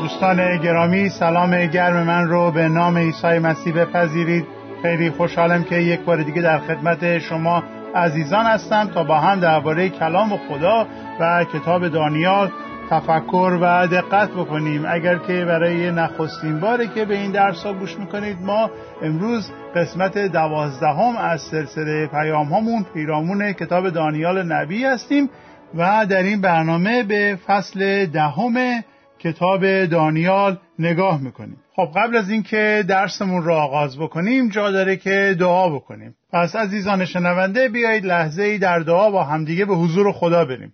دوستان گرامی سلام گرم من رو به نام عیسی مسیح بپذیرید. خیلی خوشحالم که یک بار دیگه در خدمت شما عزیزان هستم تا با هم درباره کلام خدا و کتاب دانیال تفکر و دقت بکنیم. اگر که برای نخستین باره که به این درس ها گوش می‌کنید ما امروز قسمت دوازدهم از سلسله پیام همون پیرامون کتاب دانیال نبی هستیم و در این برنامه به فصل دهم کتاب دانیال نگاه می‌کنیم. خب قبل از اینکه درسمون رو آغاز بکنیم جا داره که دعا بکنیم. پس عزیزان شنونده بیایید لحظه ای در دعا با همدیگه به حضور خدا بریم.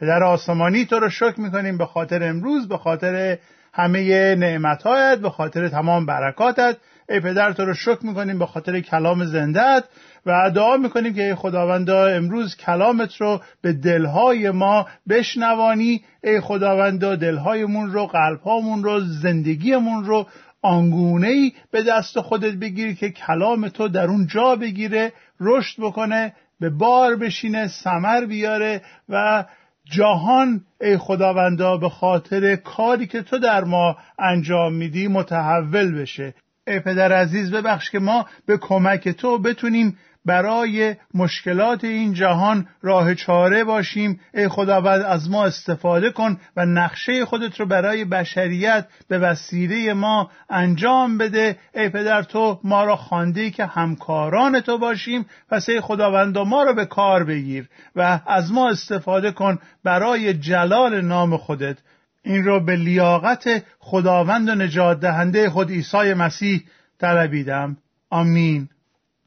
پدر آسمانی تو رو شکر می‌کنیم به خاطر امروز به خاطر همه نعمتهایت به خاطر تمام برکاتت. ای پدر تو رو شکر می‌کنیم به خاطر کلام زندهت و دعا می‌کنیم که ای خداوندا امروز کلامت رو به دلهای ما بشنوانی. ای خداوندا دلهایمون رو قلبهامون رو زندگیمون رو آنگونه ای به دست خودت بگیری که کلام تو در اون جا بگیره رشد بکنه به بار بشینه سمر بیاره و جهان ای خداوندا به خاطر کاری که تو در ما انجام میدی متحول بشه. ای پدر عزیز ببخش که ما به کمک تو بتونیم برای مشکلات این جهان راه چاره باشیم. ای خداوند از ما استفاده کن و نقشه خودت رو برای بشریت به وسیله ما انجام بده. ای پدر تو ما را خوانده که همکاران تو باشیم. پس ای خداوند ما رو به کار بگیر و از ما استفاده کن برای جلال نام خودت. این را به لیاقت خداوند و نجات دهنده خود عیسی مسیح طلبیدم. آمین.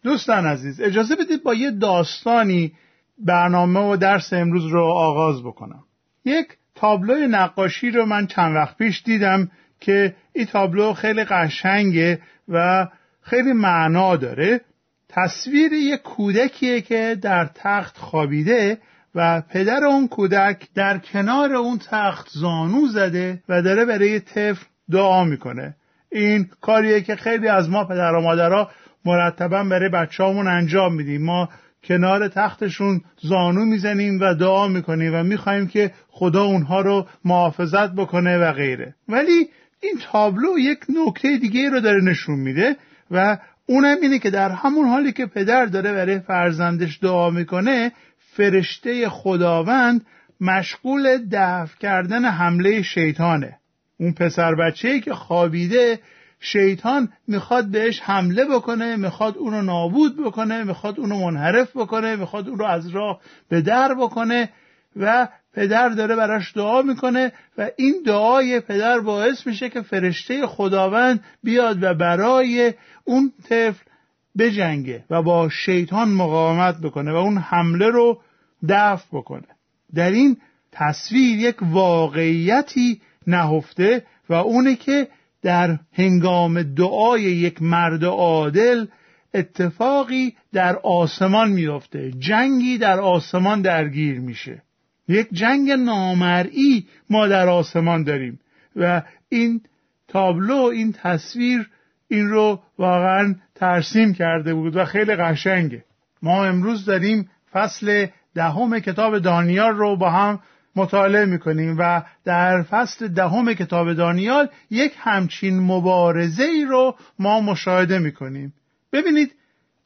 دوستان عزیز اجازه بدید با یه داستانی برنامه و درس امروز رو آغاز بکنم. یک تابلو نقاشی رو من چند وقت پیش دیدم که این تابلو خیلی قشنگه و خیلی معنا داره. تصویر یک کودکیه که در تخت خوابیده و پدر اون کودک در کنار اون تخت زانو زده و داره برای طفل دعا می‌کنه. این کاریه که خیلی از ما پدر و مادرها مرتبا برای بچه‌هامون انجام میدیم. ما کنار تختشون زانو می‌زنیم و دعا می‌کنیم و می‌خوایم که خدا اونها رو محافظت بکنه و غیره. ولی این تابلو یک نکته دیگه رو داره نشون میده و اونم اینه که در همون حالی که پدر داره برای فرزندش دعا می‌کنه فرشته خداوند مشغول دفع کردن حمله شیطانه. اون پسر بچه که خوابیده شیطان می‌خواد بهش حمله بکنه می‌خواد اونو نابود بکنه می‌خواد اونو منحرف بکنه می‌خواد اونو از راه به در بکنه و پدر داره براش دعا می‌کنه و این دعای پدر باعث میشه که فرشته خداوند بیاد و برای اون طفل بجنگه و با شیطان مقاومت بکنه و اون حمله رو دفع بکنه. در این تصویر یک واقعیتی نهفته و اونه که در هنگام دعای یک مرد عادل اتفاقی در آسمان میافته. جنگی در آسمان درگیر میشه. یک جنگ نامرئی ما در آسمان داریم و این تابلو این تصویر این رو واقعا ترسیم کرده بود و خیلی قشنگه. ما امروز داریم فصل دهم کتاب دانیال رو با هم مطالعه می‌کنیم و در فصل دهم کتاب دانیال یک همچین مبارزه ای رو ما مشاهده می‌کنیم. ببینید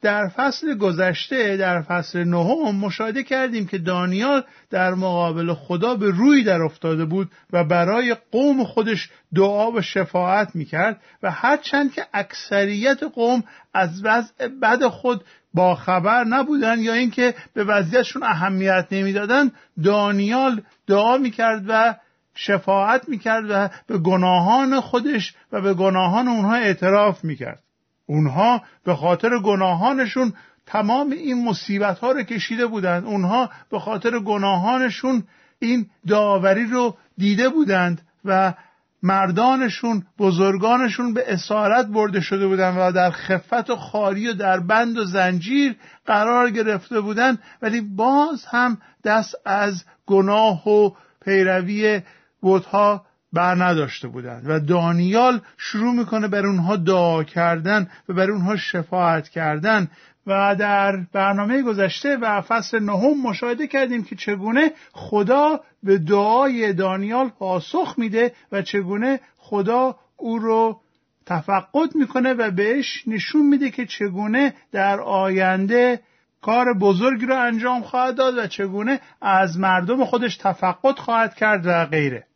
در فصل گذشته در فصل نهم مشاهده کردیم که دانیال در مقابل خدا به روی در افتاده بود و برای قوم خودش دعا و شفاعت می‌کرد و هرچند که اکثریت قوم از وضع بد خود با خبر نبودن یا اینکه به وضعیتشون اهمیت نمی‌دادن دانیال دعا می‌کرد و شفاعت می‌کرد و به گناهان خودش و به گناهان اونها اعتراف می‌کرد. اونها به خاطر گناهانشون تمام این مصیبت ها رو کشیده بودند. اونها به خاطر گناهانشون این داوری رو دیده بودند و مردانشون بزرگانشون به اسارت برده شده بودند و در خفت و خاری و در بند و زنجیر قرار گرفته بودند. ولی باز هم دست از گناه و پیروی بودها بر نداشته بودند و دانیال شروع می‌کنه بر اونها دعا کردن و بر اونها شفاعت کردن و در برنامه گذشته و فصل نهم مشاهده کردیم که چگونه خدا به دعای دانیال پاسخ میده و چگونه خدا او رو تفقد می‌کنه و بهش نشون میده که چگونه در آینده کار بزرگی رو انجام خواهد داد و چگونه از مردم خودش تفقد خواهد کرد و غیره.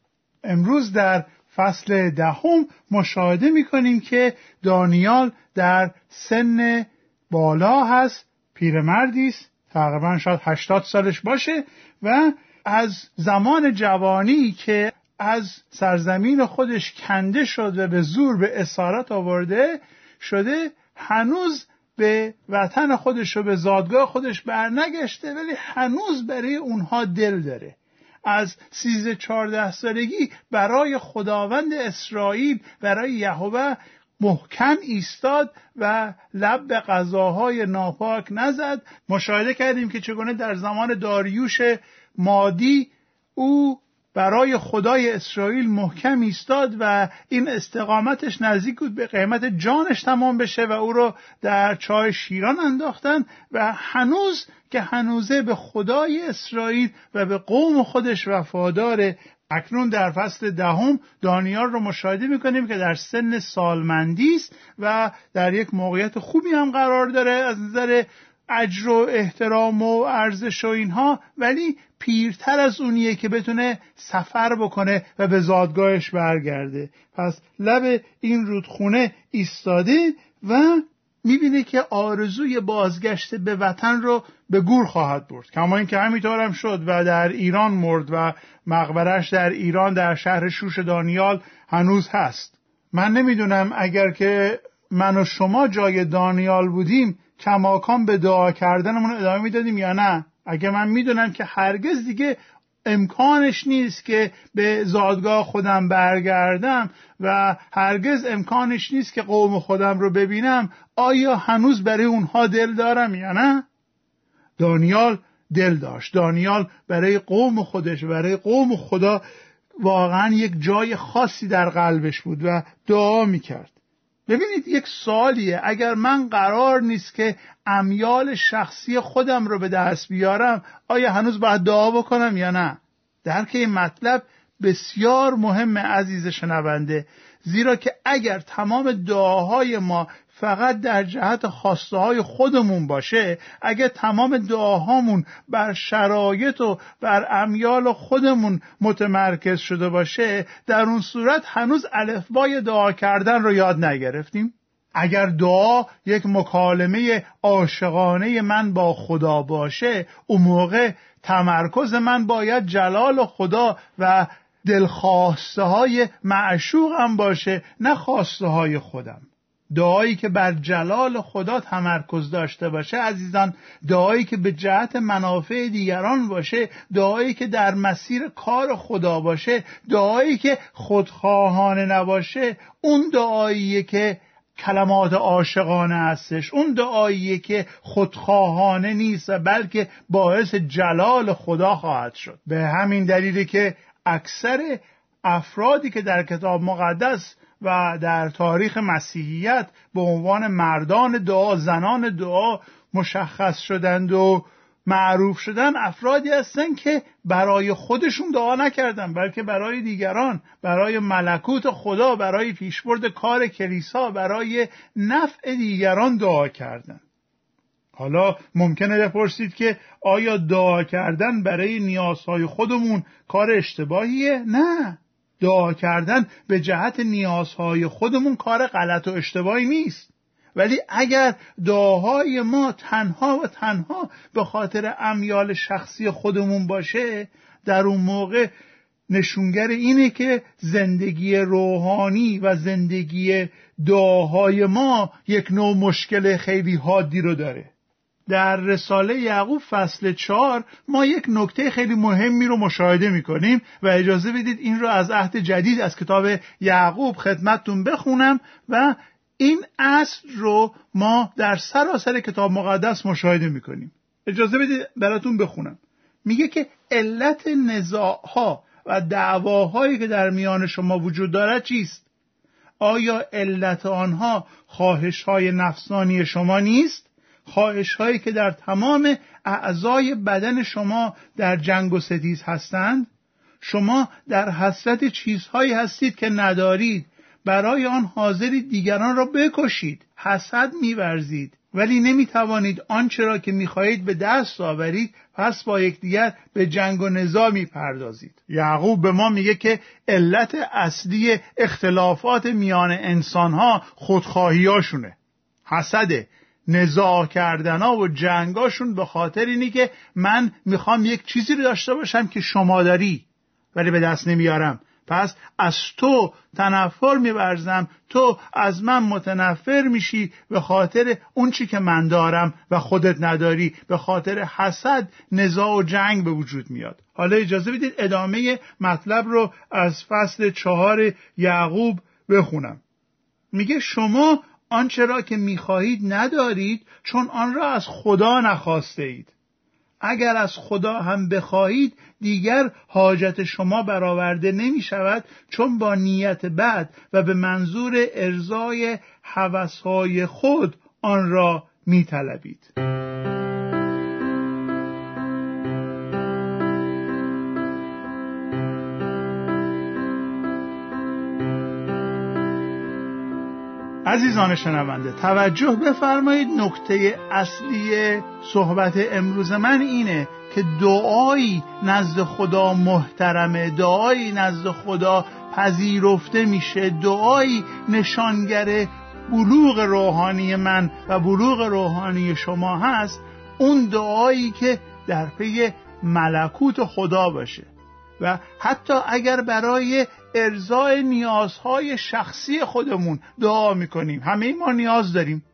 امروز در فصل دهم مشاهده می‌کنیم که دانیال در سن بالا هست پیرمردی است تقریبا شاید 80 سالش باشه و از زمان جوانی که از سرزمین خودش کنده شد و به زور به اسارت آورده شده هنوز به وطن خودش و به زادگاه خودش برنگشته ولی هنوز برای اونها دل داره. از سیزده چارده سالگی برای خداوند اسرائیل برای یهوه محکم ایستاد و لب به غذاهای ناپاک نزد. مشاهده کردیم که چگونه در زمان داریوش مادی او برای خدای اسرائیل محکم ایستاد و این استقامتش نزدیک بود به قیمت جانش تمام بشه و او رو در چای شیران انداختن و هنوز که هنوزه به خدای اسرائیل و به قوم خودش وفادار اکنون در فصل دهم دانیال رو مشاهده می‌کنیم که در سن سالمندی است و در یک موقعیت خوبی هم قرار داره از نظر اجر و احترام و ارزش و اینها. ولی پیرتر از اونیه که بتونه سفر بکنه و به زادگاهش برگرده. پس لب این رودخونه ایستاده و می‌بینه که آرزوی بازگشت به وطن رو به گور خواهد برد. کما اینکه همینطور هم شد و در ایران مرد و مقبرش در ایران در شهر شوش دانیال هنوز هست. من نمی‌دونم اگر که من و شما جای دانیال بودیم کماکان به دعا کردنمون ادامه می‌دادیم یا نه. اگه من می‌دونم که هرگز دیگه امکانش نیست که به زادگاه خودم برگردم و هرگز امکانش نیست که قوم خودم رو ببینم آیا هنوز برای اونها دل دارم یا نه؟ دانیال دل داشت. دانیال برای قوم خودش برای قوم خدا واقعا یک جای خاصی در قلبش بود و دعا می‌کرد. ببینید یک سالیه اگر من قرار نیست که امیال شخصی خودم رو به دست بیارم آیا هنوز باید دعا بکنم یا نه؟ درک این مطلب بسیار مهم عزیز شنونده. زیرا که اگر تمام دعاهای ما فقط در جهت خواسته های خودمون باشه اگه تمام دعاهامون بر شرایط و بر امیال خودمون متمرکز شده باشه در اون صورت هنوز الفبای دعا کردن رو یاد نگرفتیم. اگر دعا یک مکالمه عاشقانه من با خدا باشه اون موقع تمرکز من باید جلال خدا و دلخواسته های معشوقم باشه نه خواسته های خودم. دعایی که بر جلال خدا تمرکز داشته باشه عزیزان دعایی که به جهت منافع دیگران باشه دعایی که در مسیر کار خدا باشه دعایی که خودخواهانه نباشه اون دعاییه که کلمات عاشقانه هستش اون دعاییه که خودخواهانه نیست بلکه باعث جلال خدا خواهد شد. به همین دلیلی که اکثر افرادی که در کتاب مقدس و در تاریخ مسیحیت به عنوان مردان دعا زنان دعا مشخص شدند و معروف شدن افرادی هستند که برای خودشون دعا نکردن بلکه برای دیگران برای ملکوت خدا برای پیشبرد کار کلیسا برای نفع دیگران دعا کردند حالا ممکنه بپرسید که آیا دعا کردن برای نیازهای خودمون کار اشتباهیه؟ نه. دعا کردن به جهت نیازهای خودمون کار غلط و اشتباهی نیست. ولی اگر دعاهای ما تنها و تنها به خاطر امیال شخصی خودمون باشه در اون موقع نشونگر اینه که زندگی روحانی و زندگی دعاهای ما یک نوع مشکل خیلی حادی رو داره. در رساله یعقوب فصل چهار ما یک نکته خیلی مهمی رو مشاهده می‌کنیم و اجازه بدید این رو از عهد جدید از کتاب یعقوب خدمتتون بخونم و این اصل رو ما در سراسر کتاب مقدس مشاهده می‌کنیم. اجازه بدید براتون بخونم. میگه که علت نزاعها و دعواهایی که در میان شما وجود دارد چیست؟ آیا علت آنها خواهش های نفسانی شما نیست؟ خواهش هایی که در تمام اعضای بدن شما در جنگ و ستیز هستند شما در حسرت چیزهایی هستید که ندارید برای آن حاضرید دیگران را بکشید حسد میورزید. ولی نمی‌توانید آنچه را که می‌خواهید به دست آورید پس با یکدیگر به جنگ و نزا می‌پردازید. یعقوب به ما میگه که علت اصلی اختلافات میان انسانها خودخواهیاشونه حسده. نزاع کردنا و جنگاشون به خاطر اینی که من می‌خوام یک چیزی رو داشته باشم که شما داری ولی به دست نمیارم. پس از تو تنفر میورزم تو از من متنفر میشی به خاطر اون چی که من دارم و خودت نداری به خاطر حسد نزاع و جنگ به وجود میاد. حالا اجازه بدید ادامه مطلب رو از فصل چهار یعقوب بخونم. میگه شما آنچه را که می‌خواهید ندارید چون آن را از خدا نخواسته اید اگر از خدا هم بخواهید دیگر حاجت شما برآورده نمی شود چون با نیت بد و به منظور ارزای حوثهای خود آن را می طلبید. عزیزان شنونده توجه بفرمایید نکته اصلی صحبت امروز من اینه که دعایی نزد خدا محترمه دعایی نزد خدا پذیرفته میشه دعایی نشانگر بلوغ روحانی من و بلوغ روحانی شما هست. اون دعایی که در پی ملکوت خدا باشه. و حتی اگر برای ارزای نیازهای شخصی خودمون دعا می‌کنیم همه ما نیاز داریم.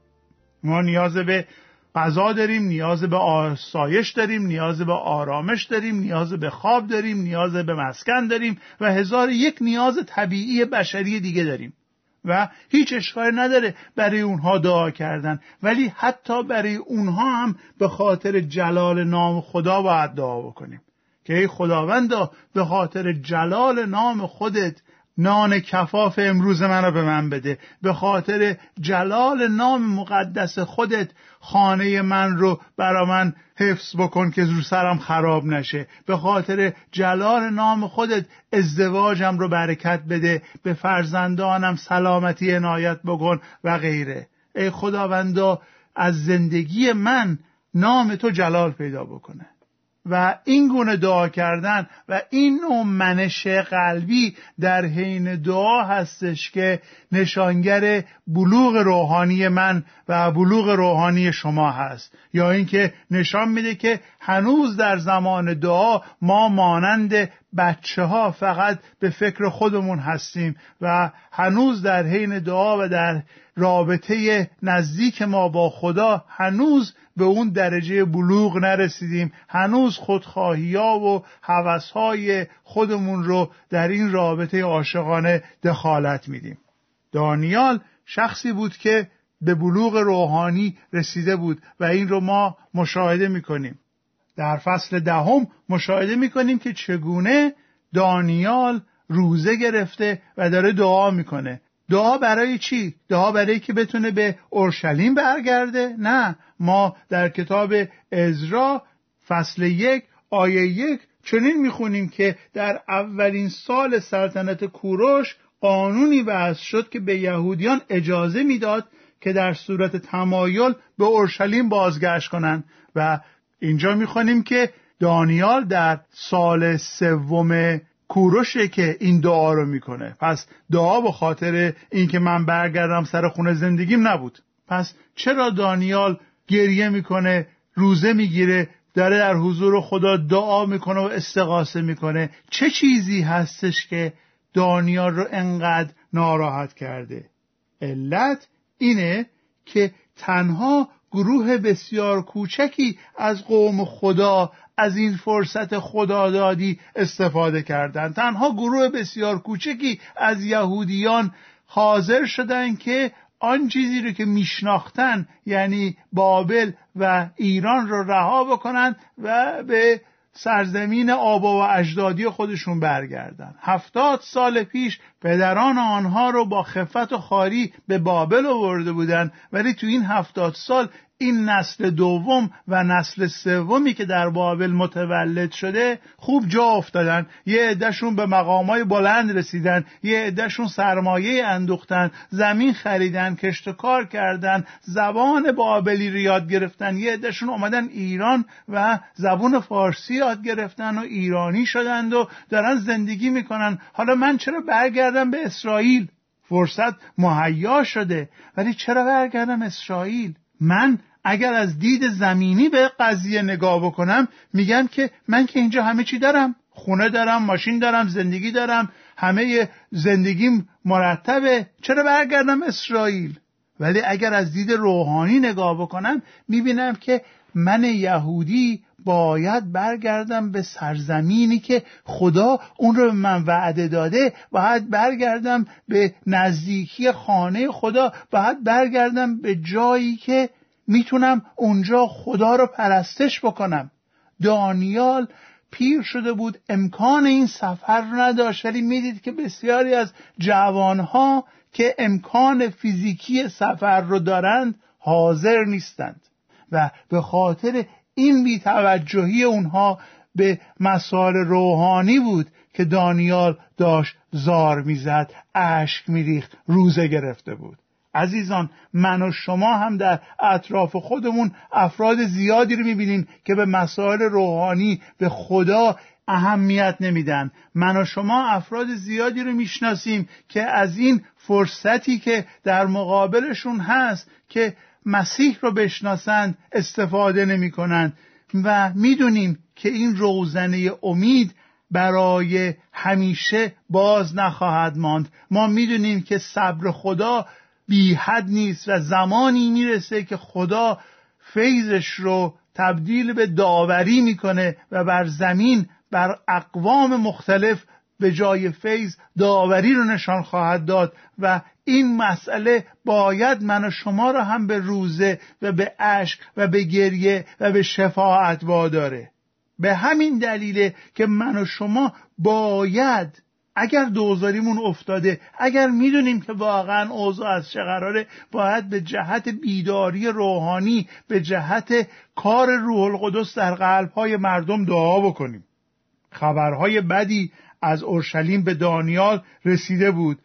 ما نیاز به غذا داریم نیاز به آسایش داریم نیاز به آرامش داریم نیاز به خواب داریم نیاز به مسکن داریم و هزار یک نیاز طبیعی بشری دیگه داریم. و هیچ اشکالی نداره برای اونها دعا کردن ولی حتی برای اونها هم به خاطر جلال نام خدا باید دعا بکنیم. که ای خداوندا به خاطر جلال نام خودت نان کفاف امروز من را به من بده. به خاطر جلال نام مقدس خودت خانه من رو برا من حفظ بکن که زور سرم خراب نشه. به خاطر جلال نام خودت ازدواجم رو برکت بده. به فرزندانم سلامتی عنایت بکن و غیره. ای خداوندا از زندگی من نام تو جلال پیدا بکنه. و این گونه دعا کردن و این نوع منش قلبی در حین دعا هستش که نشانگر بلوغ روحانی من و بلوغ روحانی شما هست. یا اینکه نشان میده که هنوز در زمان دعا ما مانند بچه ها فقط به فکر خودمون هستیم و هنوز در حین دعا و در رابطه نزدیک ما با خدا هنوز به اون درجه بلوغ نرسیدیم. هنوز خودخواهی ها و حوث های خودمون رو در این رابطه عاشقانه دخالت میدیم. دانیال شخصی بود که به بلوغ روحانی رسیده بود و این رو ما مشاهده می‌کنیم. در فصل دهم مشاهده می‌کنیم که چگونه دانیال روزه گرفته و داره دعا می‌کنه دعا برای چی؟ دعا برای که بتونه به اورشلیم برگرده؟ نه ما در کتاب ازرا فصل یک آیه یک چنین می‌خونیم که در اولین سال سلطنت کوروش قانونی وضع شد که به یهودیان اجازه می‌داد که در صورت تمایل به اورشلیم بازگشت کنند و اینجا می‌خوانیم که دانیال در سال سوم کوروشه که این دعا رو می‌کنه. پس دعا به خاطر اینکه من برگردم سر خونه زندگیم نبود. پس چرا دانیال گریه می‌کنه روزه می‌گیره داره در حضور خدا دعا می‌کنه و استقاسه می‌کنه؟ چه چیزی هستش که دانیال رو انقدر ناراحت کرده؟ علت اینه که تنها گروه بسیار کوچکی از قوم خدا از این فرصت خدادادی استفاده کردند. تنها گروه بسیار کوچکی از یهودیان حاضر شدند که آن چیزی رو که میشناختن یعنی بابل و ایران رو رها بکنند و به سرزمین آبا و اجدادی خودشون برگردن. هفتاد سال پیش پدران آنها رو با خفت و خاری به بابل آورده بودند ولی تو این هفتاد سال این نسل دوم و نسل سومی که در بابل متولد شده خوب جا افتادن. یه عدهشون به مقامای بلند رسیدن یه عدهشون سرمایه اندوختن زمین خریدن کشت کار کردن زبان بابلی رو یاد گرفتن. یه عدهشون اومدن ایران و زبون فارسی یاد گرفتن و ایرانی شدند و دارن زندگی می‌کنن. حالا من چرا برگردم به اسرائیل؟ فرصت مهیا شده. ولی چرا برگردم اسرائیل؟ من اگر از دید زمینی به قضیه نگاه بکنم میگم که من که اینجا همه چی دارم. خونه دارم ماشین دارم زندگی دارم. همه زندگیم مرتبه. چرا برگردم اسرائیل؟ ولی اگر از دید روحانی نگاه بکنم می‌بینم که من یهودی باید برگردم به سرزمینی که خدا اون رو به من وعده داده. باید برگردم به نزدیکی خانه خدا. باید برگردم به جایی که می‌تونم اونجا خدا رو پرستش بکنم. دانیال پیر شده بود امکان این سفر رو نداشت. ولی می‌دید که بسیاری از جوانها که امکان فیزیکی سفر رو دارند حاضر نیستند. و به خاطر این بیتوجهی اونها به مسائل روحانی بود که دانیال داشت زار می‌زد اشک میریخت روزه گرفته بود. عزیزان من و شما هم در اطراف خودمون افراد زیادی رو می‌بینیم که به مسائل روحانی به خدا اهمیت نمیدن. من و شما افراد زیادی رو می‌شناسیم که از این فرصتی که در مقابلشون هست که مسیح رو بشناسند استفاده نمی کنند و می‌دونیم که این روزنه امید برای همیشه باز نخواهد ماند. ما می‌دونیم که صبر خدا بی حد نیست و زمانی می‌رسه که خدا فیضش رو تبدیل به داوری می‌کنه و بر زمین بر اقوام مختلف به جای فیض داوری رو نشان خواهد داد و این مسئله باید من و شما را هم به روزه و به اشک و به گریه و به شفاعت واداره. به همین دلیله که من و شما باید اگر دوزاریمون افتاده اگر می‌دونیم که واقعا اوضاع از چه قراره باید به جهت بیداری روحانی به جهت کار روح القدس در قلبهای مردم دعا بکنیم. خبرهای بدی از اورشلیم به دانیال رسیده بود.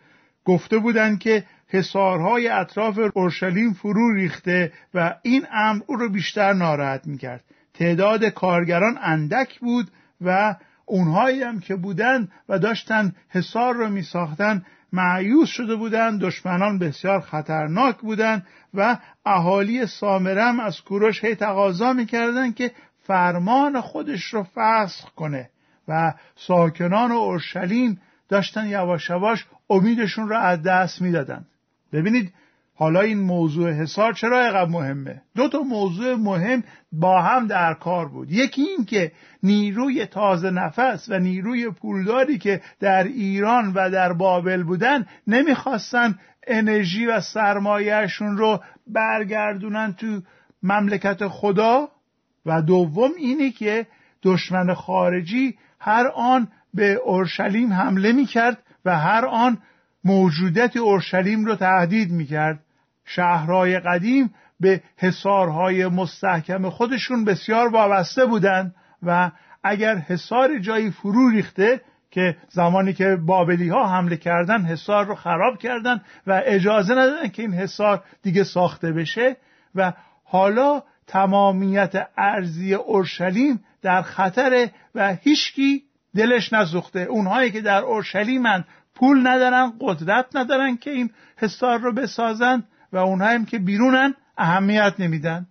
گفته بودند که حصارهای اطراف اورشلیم فرو ریخته و این امر او رو بیشتر ناراحت می‌کرد. تعداد کارگران اندک بود و اونهایی هم که بودند و داشتن حصار رو میساختن معیوس شده بودند دشمنان بسیار خطرناک بودند و اهالی سامرم از کوروش هی تقاضا می‌کردند که فرمان خودش رو فسخ کنه و ساکنان اورشلیم داشتن یواش یواش امیدشون رو از دست می‌دادند. ببینید حالا این موضوع حصار چرا اینقدر مهمه؟ دو تا موضوع مهم با هم در کار بود. یکی این که نیروی تازه نفس و نیروی پولداری که در ایران و در بابل بودن نمی‌خواستن انرژی و سرمایهشون رو برگردونن تو مملکت خدا. و دوم اینی که دشمن خارجی هر آن به اورشلیم حمله می‌کرد و هر آن موجودیت اورشلیم رو تهدید می‌کرد. شهرهای قدیم به حصارهای مستحکم خودشون بسیار وابسته بودند و اگر حصار جایی فرو ریخته که زمانی که بابلی ها حمله کردن حصار رو خراب کردن و اجازه ندادن که این حصار دیگه ساخته بشه و حالا تمامیت ارزی اورشلیم در خطره و هیچکی دلش نسوخته. اونهایی که در اورشلیمن پول ندارن قدرت ندارن که این حصار رو بسازن. و اونهایی که بیرونن اهمیت نمیدن.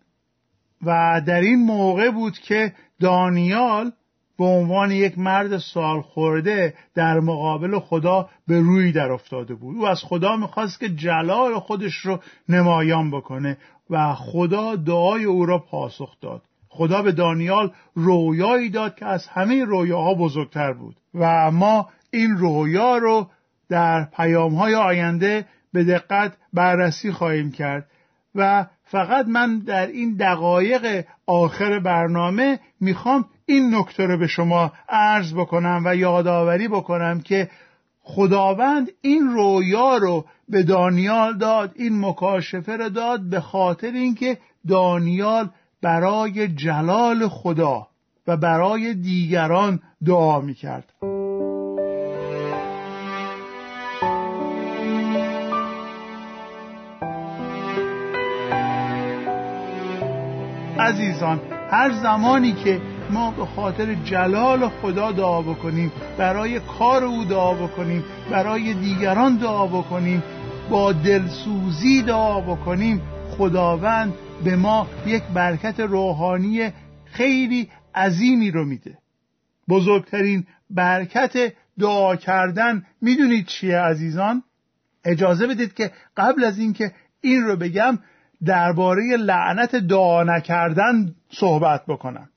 و در این موقع بود که دانیال به عنوان یک مرد سال خورده در مقابل خدا به روی در افتاده بود. او از خدا می‌خواست که جلال خودش رو نمایان بکنه و خدا دعای او را پاسخ داد. خدا به دانیال رویایی داد که از همه رویاها بزرگتر بود. و ما این رویا رو در پیام های آینده به دقت بررسی خواهیم کرد و فقط من در این دقایق آخر برنامه می‌خوام این نکته رو به شما عرض بکنم و یادآوری بکنم که خداوند این رویا رو به دانیال داد این مکاشفه رو داد به خاطر اینکه دانیال برای جلال خدا و برای دیگران دعا می عزیزان هر زمانی که ما به خاطر جلال خدا دعا بکنیم برای کار او دعا بکنیم برای دیگران دعا بکنیم با دلسوزی دعا بکنیم خداوند به ما یک برکت روحانی خیلی عظیمی رو میده. بزرگترین برکت دعا کردن می‌دونید چیه عزیزان؟ اجازه بدید که قبل از اینکه این رو بگم درباره لعنت دعا نکردن صحبت بکنم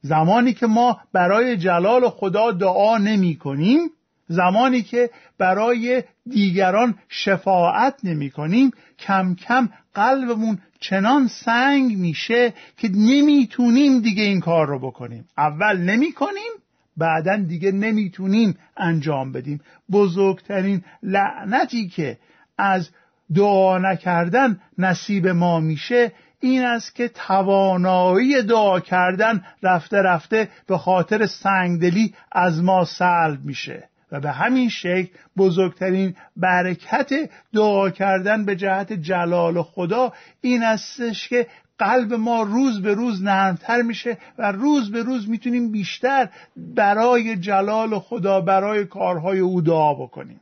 زمانی که ما برای جلال خدا دعا نمی کنیم زمانی که برای دیگران شفاعت نمی کنیم کم کم قلبمون چنان سنگ میشه که نمی‌تونیم دیگه این کار رو بکنیم. اول نمی کنیم بعدا دیگه نمی‌تونیم انجام بدیم. بزرگترین لعنتی که از دعا نکردن نصیب ما میشه این است که توانایی دعا کردن رفته رفته به خاطر سنگدلی از ما سلب میشه و به همین شکل بزرگترین برکت دعا کردن به جهت جلال خدا این استش که قلب ما روز به روز نرمتر میشه و روز به روز می‌تونیم بیشتر برای جلال خدا برای کارهای او دعا بکنیم.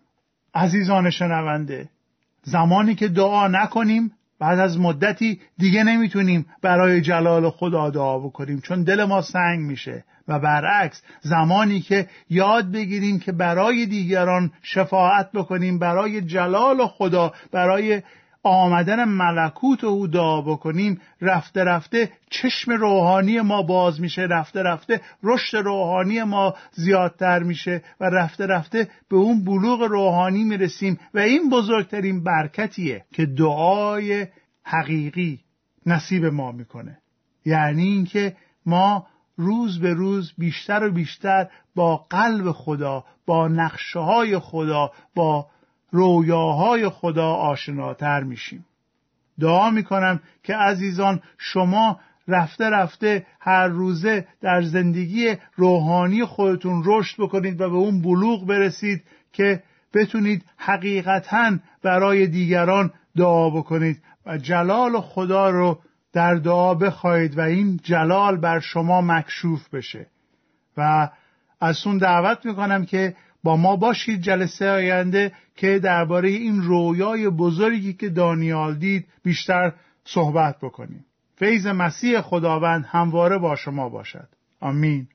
عزیزان شنونده زمانی که دعا نکنیم بعد از مدتی دیگه نمی‌تونیم برای جلال خدا دعا بکنیم چون دل ما سنگ میشه. و برعکس زمانی که یاد بگیریم که برای دیگران شفاعت بکنیم برای جلال خدا برای آمدن ملکوت او دعا بکنیم رفته رفته چشم روحانی ما باز میشه رفته رفته رشد روحانی ما زیادتر میشه و رفته رفته به اون بلوغ روحانی می‌رسیم و این بزرگترین برکتیه که دعای حقیقی نصیب ما می‌کنه. یعنی اینکه ما روز به روز بیشتر و بیشتر با قلب خدا با نقشه های خدا با رویاهای خدا آشناتر میشیم. دعا می‌کنم که عزیزان شما رفته رفته هر روزه در زندگی روحانی خودتون رشد بکنید و به اون بلوغ برسید که بتونید حقیقتا برای دیگران دعا بکنید و جلال خدا رو در دعا بخواهید و این جلال بر شما مکشوف بشه. و از اون دعوت می‌کنم که با ما باشید جلسه آینده که درباره این رویای بزرگی که دانیال دید بیشتر صحبت بکنیم. فیض مسیح خداوند همواره با شما باشد. آمین.